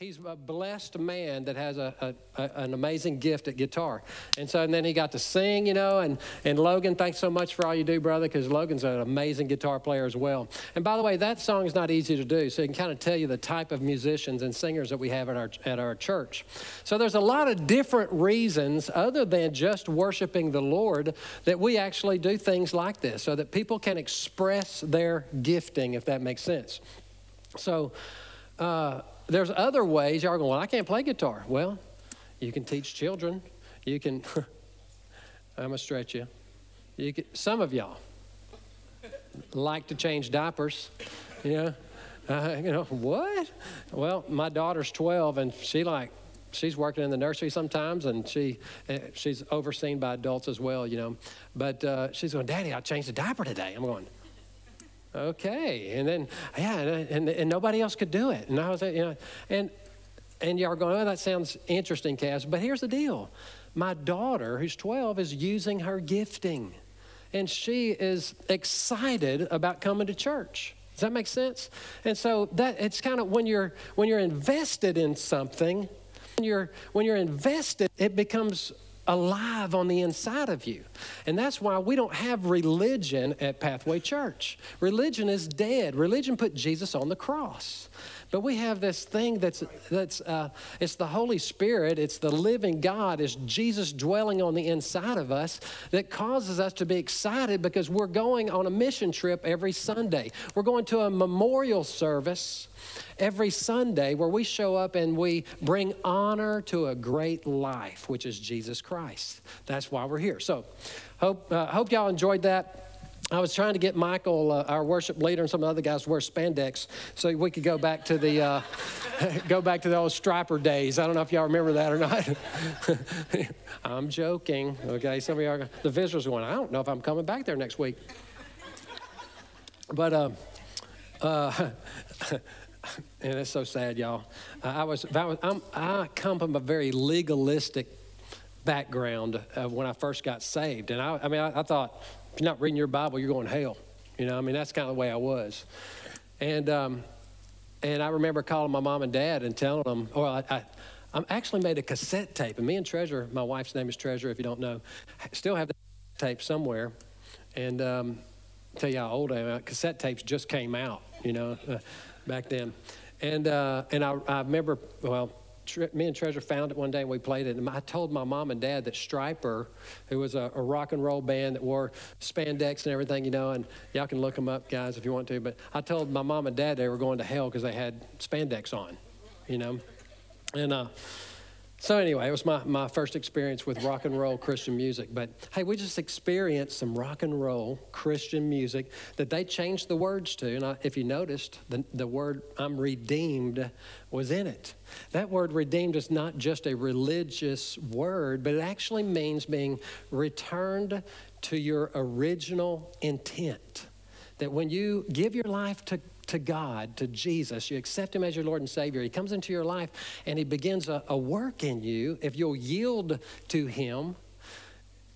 he's a blessed man that has a, a, a, an amazing gift at guitar. And so and then he got to sing you know and, and logan thanks so much for all you do brother because logan's an amazing guitar player as well. And by the way that song is not easy to do so it can kind of tell you the type of musicians and singers that we have at our, at our church. So there's a lot of different reasons other than just worshiping the lord that we actually do things like this so that people can express their gifting if that makes sense. So uh, there's other ways y'all are going, well, I can't play guitar. Well, you can teach children. You can, I'm going to stretch you. you can, some of y'all like to change diapers, you know. Uh, you know, what? Well, my daughter's 12 and she like, she's working in the nursery sometimes and she uh, she's overseen by adults as well, you know. But uh, she's going, Daddy, I changed the diaper today. I'm going, Okay, and then yeah, and, and, and nobody else could do it, and I was you know, and and y'all are going, oh, that sounds interesting, Cass. But here's the deal: my daughter, who's 12, is using her gifting, and she is excited about coming to church. Does that make sense? And so that it's kind of when you're when you're invested in something, when you're when you're invested, it becomes alive on the inside of you. And that's why we don't have religion at Pathway Church. Religion is dead. Religion put Jesus on the cross. But we have this thing that's, that's uh, it's the Holy Spirit, it's the living God, it's Jesus dwelling on the inside of us that causes us to be excited because we're going on a mission trip every Sunday. We're going to a memorial service every Sunday where we show up and we bring honor to a great life, which is Jesus Christ. That's why we're here. So, hope, uh, hope y'all enjoyed that. I was trying to get Michael, uh, our worship leader, and some of the other guys to wear spandex so we could go back to the uh, go back to the old Stryper days. I don't know if y'all remember that or not. I'm joking. Okay, some of y'all, the visitors going. I don't know if I'm coming back there next week. But uh, uh and it's so sad, y'all. I was, I'm, i come from a very legalistic background when I first got saved, and I, I mean, I, I, thought if you're not reading your Bible, you're going to hell. You know, I mean, that's kind of the way I was, and um, and I remember calling my mom and dad and telling them, or I, I I actually made a cassette tape, and me and Treasure, my wife's name is Treasure, if you don't know, still have the tape somewhere. And um, tell you how old I am. Cassette tapes just came out, you know. Uh, back then. And, uh, and I, I remember, well, me and Treasure found it one day and we played it. And I told my mom and dad that Stryper, who was a, a, rock and roll band that wore spandex and everything, you know, and y'all can look them up, guys, if you want to. But I told my mom and dad they were going to hell because they had spandex on, you know. And uh, so, anyway, it was my, my first experience with rock and roll Christian music. But hey, we just experienced some rock and roll Christian music that they changed the words to. And I, if you noticed, the, the word I'm redeemed was in it. That word redeemed is not just a religious word, but it actually means being returned to your original intent. That when you give your life to to God, to Jesus, you accept Him as your Lord and Savior, He comes into your life and He begins a, a work in you. If you'll yield to Him,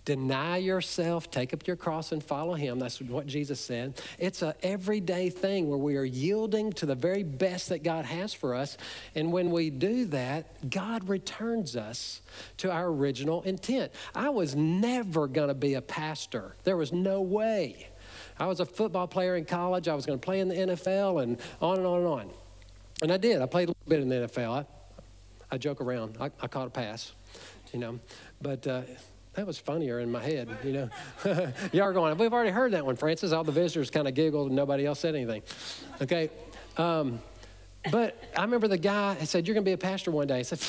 deny yourself, take up your cross and follow Him. That's what Jesus said. It's a everyday thing where we are yielding to the very best that God has for us. And when we do that, God returns us to our original intent. I was never going to be a pastor, there was no way. I was a football player in college. I was going to play in the NFL and on and on and on. And I did. I played a little bit in the NFL. I, I joke around. I, I caught a pass, you know. But uh, that was funnier in my head, you know. Y'all are going, we've already heard that one, Francis. All the visitors kind of giggled and nobody else said anything. Okay. Um, but I remember the guy said, You're going to be a pastor one day. I said,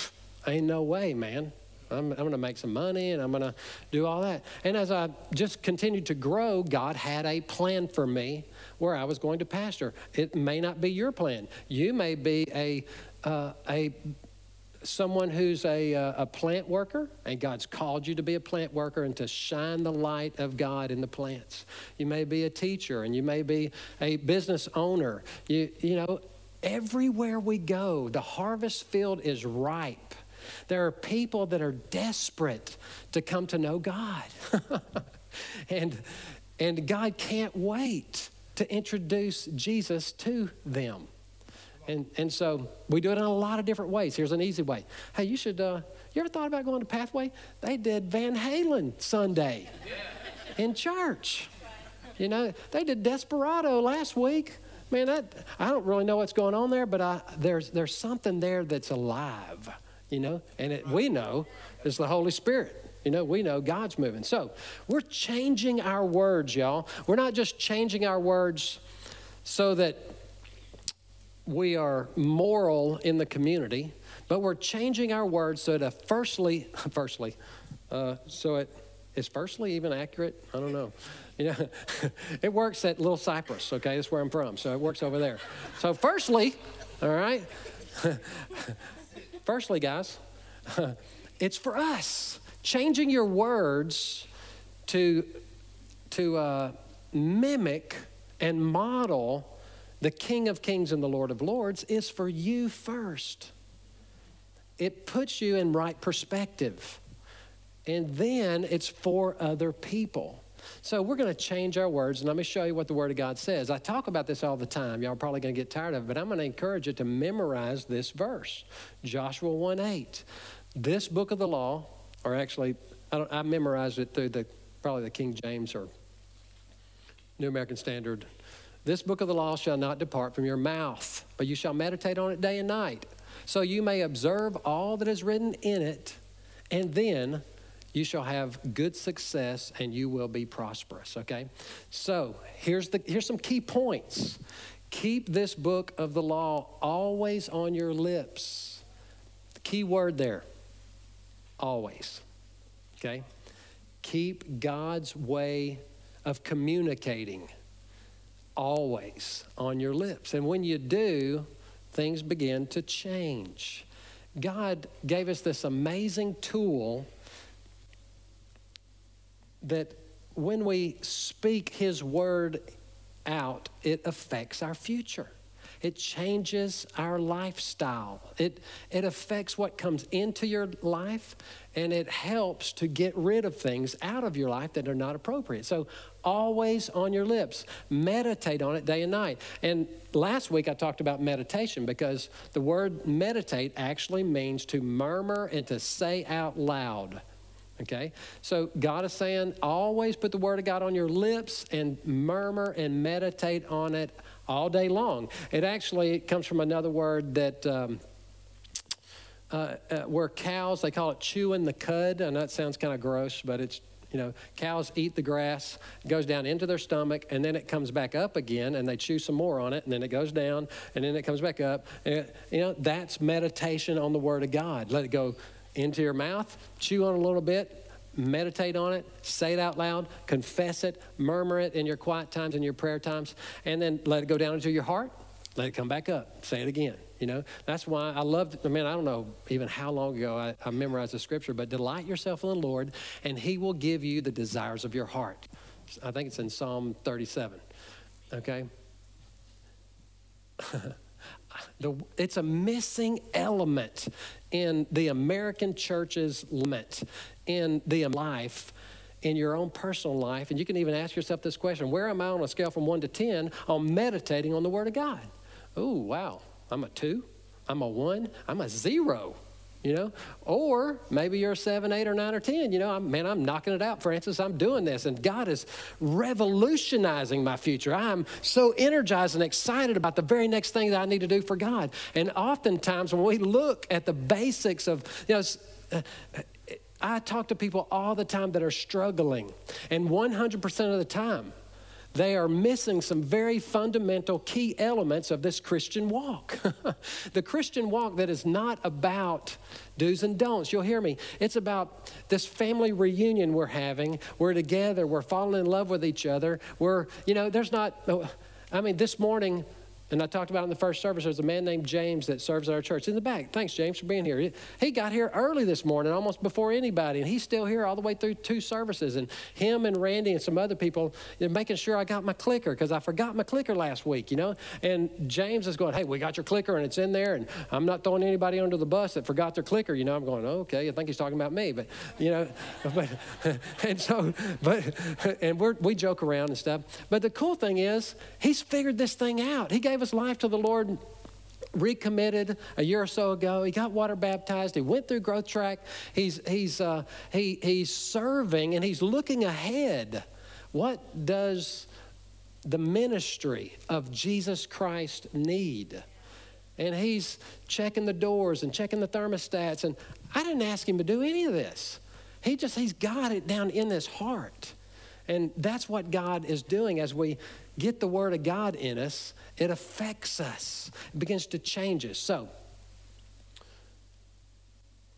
I Ain't no way, man. I'm, I'm going to make some money and I'm going to do all that. And as I just continued to grow, God had a plan for me where I was going to pastor. It may not be your plan. You may be a, uh, a someone who's a, uh, a plant worker, and God's called you to be a plant worker and to shine the light of God in the plants. You may be a teacher, and you may be a business owner. You, you know, everywhere we go, the harvest field is ripe there are people that are desperate to come to know God. and, and God can't wait to introduce Jesus to them. And, and so we do it in a lot of different ways. Here's an easy way. Hey, you should, uh, you ever thought about going to Pathway? They did Van Halen Sunday in church. You know, they did Desperado last week. Man, that, I don't really know what's going on there, but I, there's, there's something there that's alive, you know, and it, we know it's the Holy Spirit. You know, we know God's moving. So we're changing our words, y'all. We're not just changing our words so that we are moral in the community, but we're changing our words so that firstly, firstly, uh, so it is firstly even accurate? I don't know. You know, it works at Little Cypress, okay? That's where I'm from, so it works over there. So, firstly, all right, firstly, guys, it's for us. Changing your words to, to uh, mimic and model the King of Kings and the Lord of Lords is for you first. It puts you in right perspective. And then it's for other people. So we're going to change our words, and let me show you what the Word of God says. I talk about this all the time. Y'all are probably going to get tired of it, but I'm going to encourage you to memorize this verse Joshua 1 8. This book of the law, or actually, I, I memorized it through the probably the King James or New American Standard. This book of the law shall not depart from your mouth, but you shall meditate on it day and night, so you may observe all that is written in it, and then you shall have good success and you will be prosperous okay? So here's the here's some key points. Keep this book of the law always on your lips. The key word there always okay? Keep god's way of communicating always on your lips. And when you do things begin to change. God gave us this amazing tool that when we speak His word out, it affects our future. It changes our lifestyle. It, it affects what comes into your life and it helps to get rid of things out of your life that are not appropriate. So, always on your lips. Meditate on it day and night. And last week I talked about meditation because the word meditate actually means to murmur and to say out loud. Okay? So God is saying always put the word of God on your lips and murmur and meditate on it all day long. It actually comes from another word that. Um, uh, uh, where cows, they call it chewing the cud. I know it sounds kind of gross, but it's, you know, cows eat the grass, goes down into their stomach, and then it comes back up again, and they chew some more on it, and then it goes down, and then it comes back up. And, you know, that's meditation on the Word of God. Let it go into your mouth, chew on a little bit, meditate on it, say it out loud, confess it, murmur it in your quiet times and your prayer times, and then let it go down into your heart, let it come back up, say it again. You know, that's why I love, I mean, I don't know even how long ago I, I memorized the scripture, but delight yourself in the Lord, and He will give you the desires of your heart. I think it's in Psalm 37. Okay? the, it's a missing element in the American church's limit, in the life, in your own personal life. And you can even ask yourself this question Where am I on a scale from one to 10 on meditating on the Word of God? Oh, wow. I'm a two. I'm a one. I'm a zero you know? Or maybe you're seven eight or nine or ten you know I'm, man i'm knocking it out francis i'm doing this and god is revolutionizing my future. I'm so energized and excited about the very next thing that i need to do for god. And oftentimes when we look at the basics of you know uh, I talk to people all the time that are struggling, and 100% of the time, they are missing some very fundamental key elements of this Christian walk. the Christian walk that is not about do's and don'ts. You'll hear me. It's about this family reunion we're having. We're together. We're falling in love with each other. We're, you know, there's not, oh, I mean, this morning, and I talked about in the first service, there's a man named James that serves at our church in the back. Thanks, James, for being here. He got here early this morning, almost before anybody, and he's still here all the way through two services. And him and Randy and some other people are making sure I got my clicker because I forgot my clicker last week, you know? And James is going, Hey, we got your clicker and it's in there, and I'm not throwing anybody under the bus that forgot their clicker. You know, I'm going, Okay, I think he's talking about me. But, you know, but, and so, but, and we joke around and stuff. But the cool thing is, he's figured this thing out. He gave gave his life to the Lord recommitted a year or so ago. He got water baptized. He went through growth track. He's, he's, uh, he, he's serving and he's looking ahead. What does the ministry of Jesus Christ need? And he's checking the doors and checking the thermostats. And I didn't ask him to do any of this. He just, he's got it down in his heart. And that's what God is doing as we get the Word of God in us. It affects us, it begins to change us. So,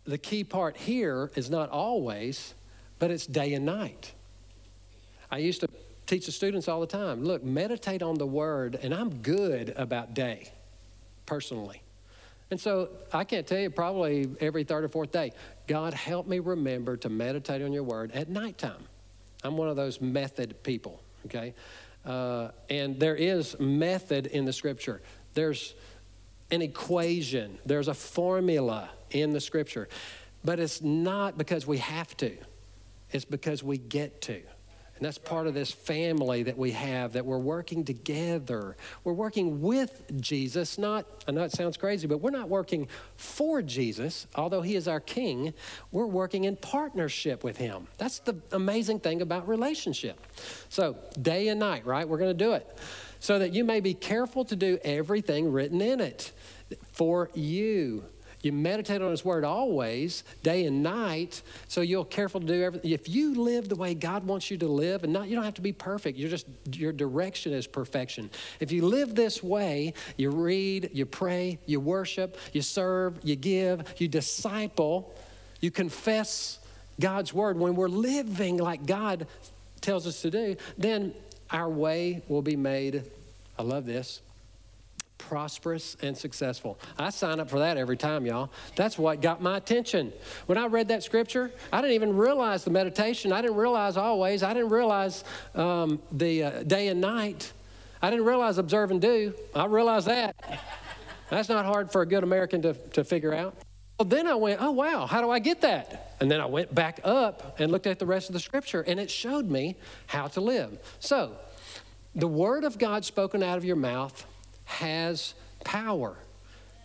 the key part here is not always, but it's day and night. I used to teach the students all the time look, meditate on the Word, and I'm good about day, personally. And so I can't tell you, probably every third or fourth day, God, help me remember to meditate on your word at nighttime. I'm one of those method people, okay? Uh, and there is method in the scripture. There's an equation, there's a formula in the scripture. But it's not because we have to, it's because we get to. And that's part of this family that we have, that we're working together. We're working with Jesus, not, I know it sounds crazy, but we're not working for Jesus, although he is our king. We're working in partnership with him. That's the amazing thing about relationship. So, day and night, right? We're going to do it. So that you may be careful to do everything written in it for you you meditate on His Word always, day and night, so you're careful to do everything. If you live the way God wants you to live, and not, you don't have to be perfect, you're just, your direction is perfection. If you live this way, you read, you pray, you worship, you serve, you give, you disciple, you confess God's Word. When we're living like God tells us to do, then our way will be made, I love this, prosperous and successful. I sign up for that every time, y'all. That's what got my attention. When I read that scripture, I didn't even realize the meditation. I didn't realize always. I didn't realize um, the uh, day and night. I didn't realize observe and do. I realized that. That's not hard for a good American to, to figure out. Well, then I went, oh, wow, how do I get that? And then I went back up and looked at the rest of the scripture, and it showed me how to live. So, the word of God spoken out of your mouth has power.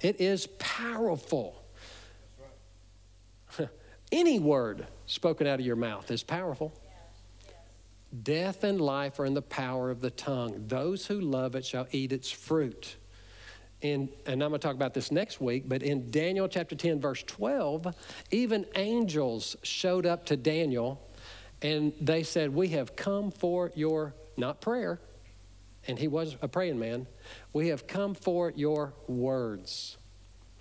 It is powerful. Any word spoken out of your mouth is powerful. Death and life are in the power of the tongue. Those who love it shall eat its fruit. In, and I'm going to talk about this next week, but in Daniel chapter 10, verse 12, even angels showed up to Daniel and they said, We have come for your, not prayer, and he was a praying man, we have come for your words.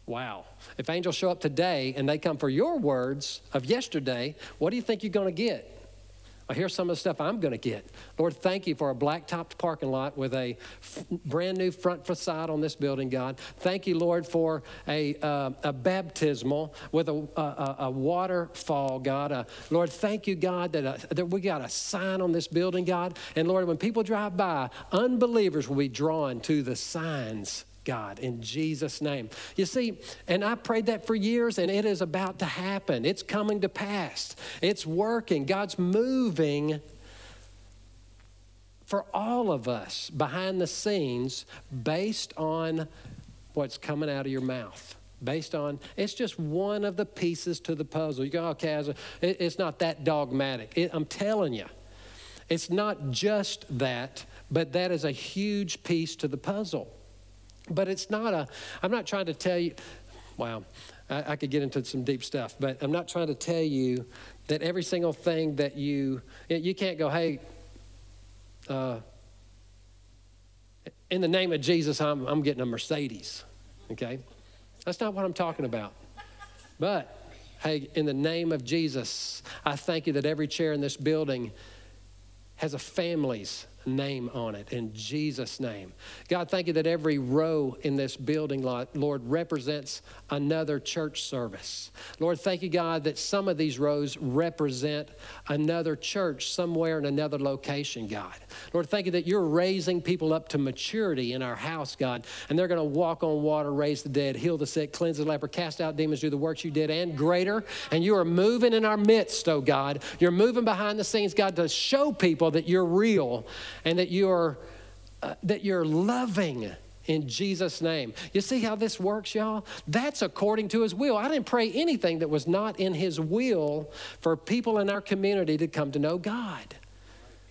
Wow. If angels show up today and they come for your words of yesterday, what do you think you're going to get? Well, here's some of the stuff I'm going to get. Lord, thank you for a black topped parking lot with a f- brand new front facade on this building, God. Thank you, Lord, for a, uh, a baptismal with a, a, a waterfall, God. Uh, Lord, thank you, God, that, uh, that we got a sign on this building, God. And Lord, when people drive by, unbelievers will be drawn to the signs God, in Jesus' name. You see, and I prayed that for years, and it is about to happen. It's coming to pass. It's working. God's moving for all of us behind the scenes based on what's coming out of your mouth. Based on, it's just one of the pieces to the puzzle. You go, okay, it's not that dogmatic. It, I'm telling you, it's not just that, but that is a huge piece to the puzzle. But it's not a, I'm not trying to tell you, wow, I, I could get into some deep stuff, but I'm not trying to tell you that every single thing that you, you can't go, hey, uh, in the name of Jesus, I'm, I'm getting a Mercedes. Okay? That's not what I'm talking about. But, hey, in the name of Jesus, I thank you that every chair in this building has a family's name on it in Jesus' name. God, thank you that every row in this building, Lord, represents another church service. Lord, thank you, God, that some of these rows represent another church somewhere in another location, God. Lord, thank you that you're raising people up to maturity in our house, God, and they're going to walk on water, raise the dead, heal the sick, cleanse the leper, cast out demons, do the works you did and greater. And you are moving in our midst, oh God. You're moving behind the scenes, God, to show people that you're real and that you're uh, that you're loving in Jesus' name. You see how this works, y'all? That's according to his will. I didn't pray anything that was not in his will for people in our community to come to know God.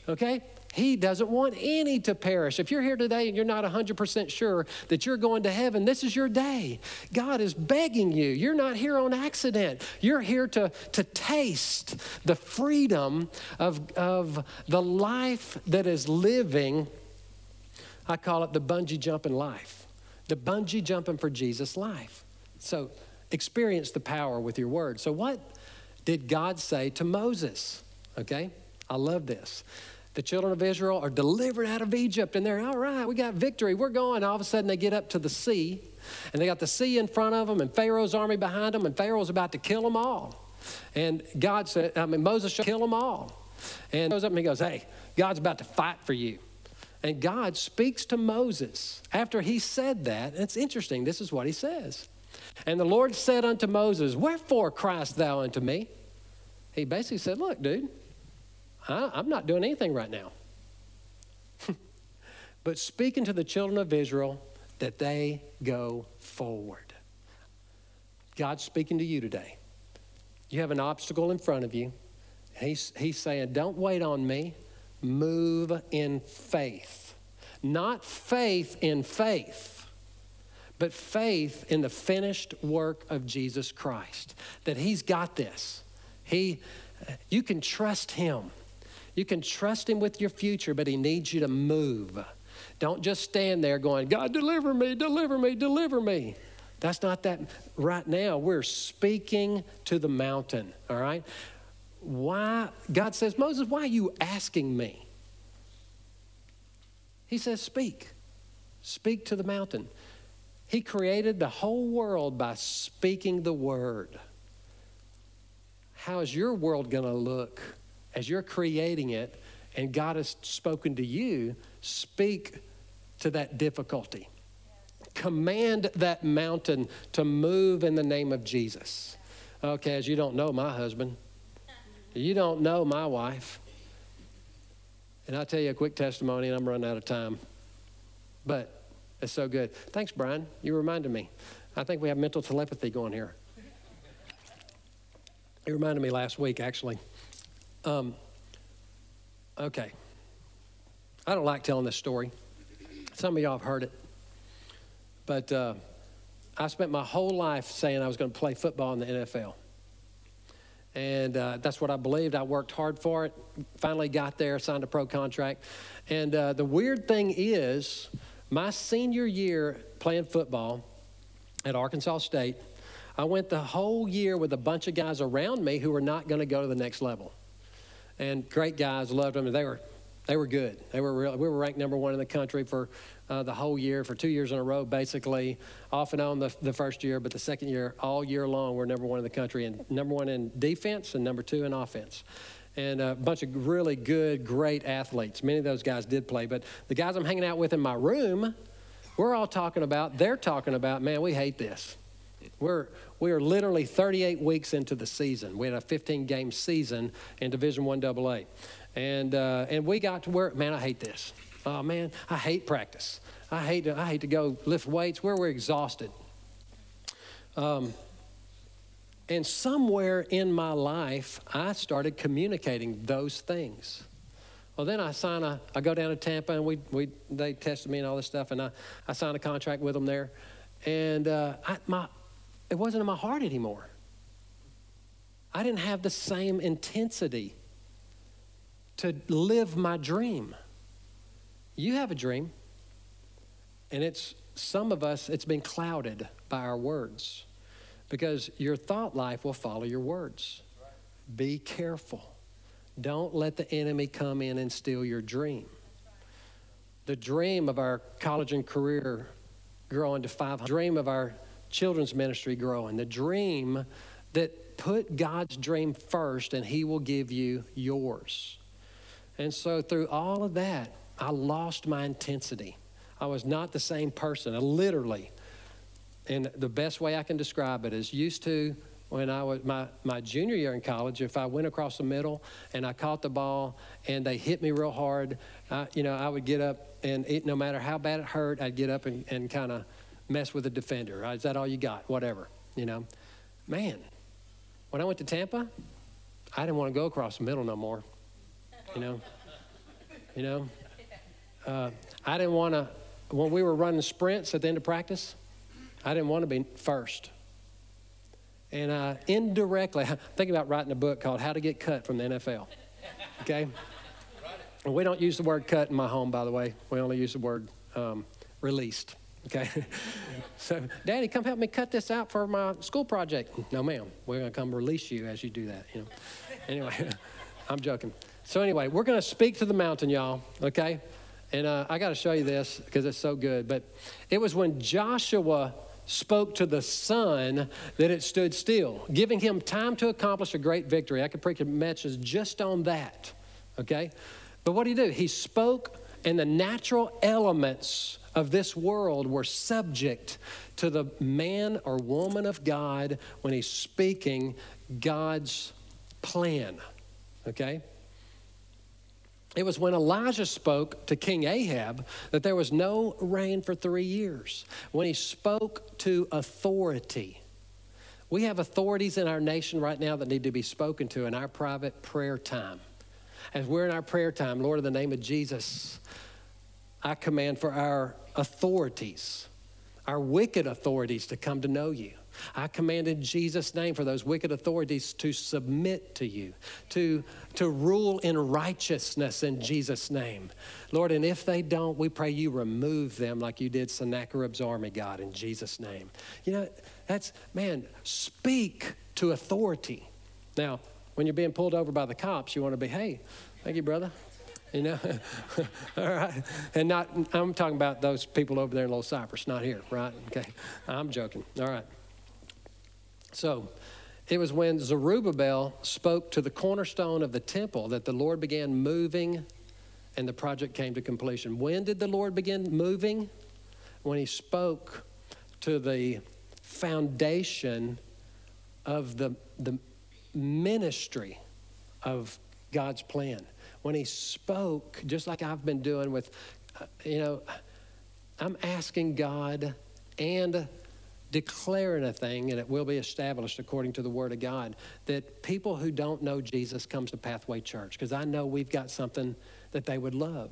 Okay? He doesn't want any to perish. If you're here today and you're not 100% sure that you're going to heaven, this is your day. God is begging you. You're not here on accident. You're here to, to taste the freedom of, of the life that is living. I call it the bungee jumping life, the bungee jumping for Jesus life. So experience the power with your word. So, what did God say to Moses? Okay, I love this the children of Israel are delivered out of Egypt and they're all right, we got victory, we're going. All of a sudden they get up to the sea and they got the sea in front of them and Pharaoh's army behind them and Pharaoh's about to kill them all. And God said, I mean, Moses should kill them all. And goes up and he goes, Hey, God's about to fight for you. And God speaks to Moses after he said that. And it's interesting, this is what he says. And the Lord said unto Moses, Wherefore criest thou unto me? He basically said, Look, dude, I, I'm not doing anything right now. but speaking to the children of Israel that they go forward. God's speaking to you today. You have an obstacle in front of you. He's, he's saying, Don't wait on me, move in faith. Not faith in faith, but faith in the finished work of Jesus Christ. That He's got this. He, you can trust Him. You can trust Him with your future, but He needs you to move. Don't just stand there going, God, deliver me, deliver me, deliver me. That's not that. Right now, we're speaking to the mountain, all right? Why? God says, Moses, why are you asking me? He says, Speak. Speak to the mountain. He created the whole world by speaking the word. How is your world going to look as you're creating it and God has spoken to you, speak to that difficulty. Command that mountain to move in the name of Jesus. Okay, as you don't know my husband, you don't know my wife. And I'll tell you a quick testimony, and I'm running out of time. But it's so good. Thanks, Brian. You reminded me. I think we have mental telepathy going here. It reminded me last week, actually. Um, okay. I don't like telling this story. Some of y'all have heard it. But uh, I spent my whole life saying I was going to play football in the NFL. And uh, that's what I believed. I worked hard for it. Finally got there, signed a pro contract. And uh, the weird thing is, my senior year playing football at Arkansas State, I went the whole year with a bunch of guys around me who were not going to go to the next level and great guys, loved them, and they were they were good. They were real, we were ranked number one in the country for uh, the whole year, for two years in a row, basically, off and on the, the first year, but the second year, all year long, we're number one in the country, and number one in defense and number two in offense. And a bunch of really good, great athletes. Many of those guys did play, but the guys I'm hanging out with in my room, we're all talking about, they're talking about, man, we hate this. We're, we are literally 38 weeks into the season. We had a 15 game season in Division One AA, and uh, and we got to where man, I hate this. Oh man, I hate practice. I hate to, I hate to go lift weights where we're exhausted. Um, and somewhere in my life, I started communicating those things. Well, then I sign a, I go down to Tampa and we, we, they tested me and all this stuff, and I, I signed a contract with them there. And uh, I, my, it wasn't in my heart anymore. I didn't have the same intensity to live my dream. You have a dream, and it's some of us, it's been clouded by our words because your thought life will follow your words. Be careful. Don't let the enemy come in and steal your dream. The dream of our college and career growing to 500, dream of our children's ministry growing. The dream that put God's dream first and He will give you yours. And so through all of that, I lost my intensity. I was not the same person. I literally, and the best way I can describe it is used to when I was my, my junior year in college, if I went across the middle and I caught the ball and they hit me real hard, I, you know, I would get up and it, no matter how bad it hurt, I'd get up and, and kind of mess with a defender. Is that all you got? Whatever, you know. Man, when I went to Tampa, I didn't want to go across the middle no more. You know, you know. Uh, I didn't want to. When we were running sprints at the end of practice, I didn't want to be first. And uh, indirectly, I'm about writing a book called How to Get Cut from the NFL. Okay? We don't use the word cut in my home, by the way. We only use the word um, released. Okay? so, Daddy, come help me cut this out for my school project. No, ma'am. We're going to come release you as you do that. You know? Anyway, I'm joking. So, anyway, we're going to speak to the mountain, y'all. Okay? And uh, I got to show you this because it's so good. But it was when Joshua spoke to the sun that it stood still, giving him time to accomplish a great victory. I could preach a message just on that, okay? But what did he do? He spoke, and the natural elements of this world were subject to the man or woman of God when he's speaking God's plan, okay? It was when Elijah spoke to King Ahab that there was no rain for three years. When he spoke to authority. We have authorities in our nation right now that need to be spoken to in our private prayer time. As we're in our prayer time, Lord, in the name of Jesus, I command for our authorities, our wicked authorities, to come to know you. I command in Jesus' name for those wicked authorities to submit to you, to, to rule in righteousness in Jesus' name. Lord, and if they don't, we pray you remove them like you did Sennacherib's army, God, in Jesus' name. You know, that's, man, speak to authority. Now, when you're being pulled over by the cops, you want to be, hey, thank you, brother. You know, all right, and not. I'm talking about those people over there in Little Cypress, not here, right? Okay, I'm joking. All right. So it was when Zerubbabel spoke to the cornerstone of the temple that the Lord began moving and the project came to completion. When did the Lord begin moving? When he spoke to the foundation of the, the ministry of God's plan. When he spoke, just like I've been doing with, uh, you know, I'm asking God and declaring a thing and it will be established according to the word of god that people who don't know jesus comes to pathway church because i know we've got something that they would love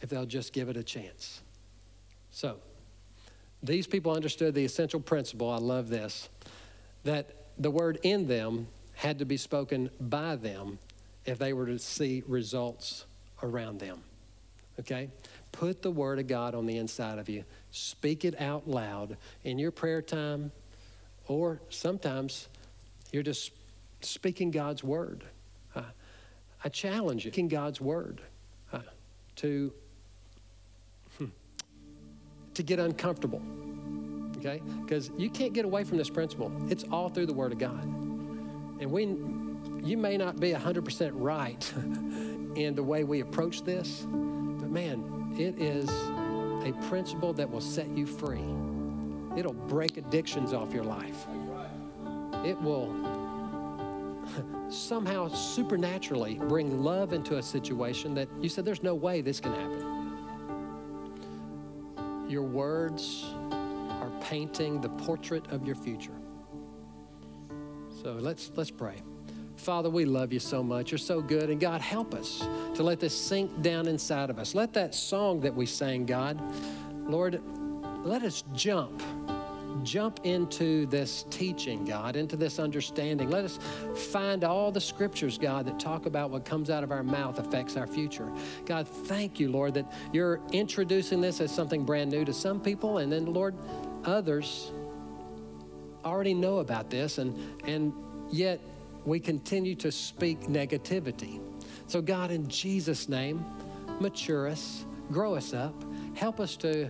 if they'll just give it a chance. So these people understood the essential principle i love this that the word in them had to be spoken by them if they were to see results around them okay put the word of god on the inside of you Speak it out loud in your prayer time, or sometimes you're just speaking God's word. Uh, I challenge you, speaking God's word uh, to, hmm, to get uncomfortable. Okay? Because you can't get away from this principle. It's all through the Word of God. And we, you may not be 100% right in the way we approach this, but man, it is a principle that will set you free. It'll break addictions off your life. It will somehow supernaturally bring love into a situation that you said, there's no way this can happen. Your words are painting the portrait of your future. So let's, let's pray. Father, we love you so much. You're so good. And God, help us to let this sink down inside of us. Let that song that we sang, God, Lord, let us jump. Jump into this teaching, God, into this understanding. Let us find all the scriptures, God, that talk about what comes out of our mouth affects our future. God, thank you, Lord, that you're introducing this as something brand new to some people, and then, Lord, others already know about this, and, and yet we continue to speak negativity. So, God, in Jesus' name, mature us, grow us up, help us to,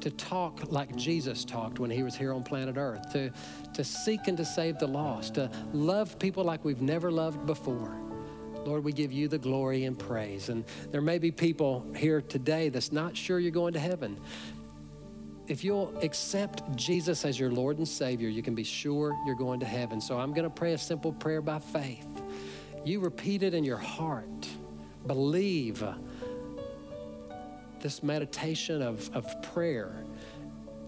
to talk like Jesus talked when he was here on planet Earth, to, to seek and to save the lost, to love people like we've never loved before. Lord, we give you the glory and praise. And there may be people here today that's not sure you're going to heaven. If you'll accept Jesus as your Lord and Savior, you can be sure you're going to heaven. So I'm going to pray a simple prayer by faith. You repeat it in your heart. Believe this meditation of, of prayer,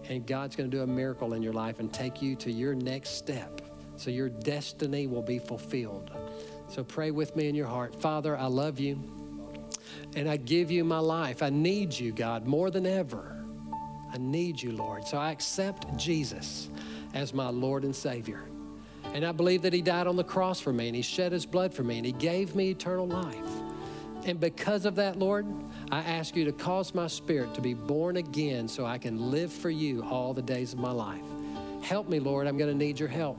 and God's going to do a miracle in your life and take you to your next step so your destiny will be fulfilled. So pray with me in your heart. Father, I love you and I give you my life. I need you, God, more than ever. I need you, Lord. So I accept Jesus as my Lord and Savior. And I believe that He died on the cross for me and He shed His blood for me and He gave me eternal life. And because of that, Lord, I ask you to cause my spirit to be born again so I can live for you all the days of my life. Help me, Lord. I'm going to need your help.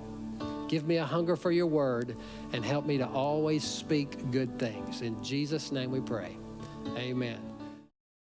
Give me a hunger for your word and help me to always speak good things. In Jesus' name we pray. Amen.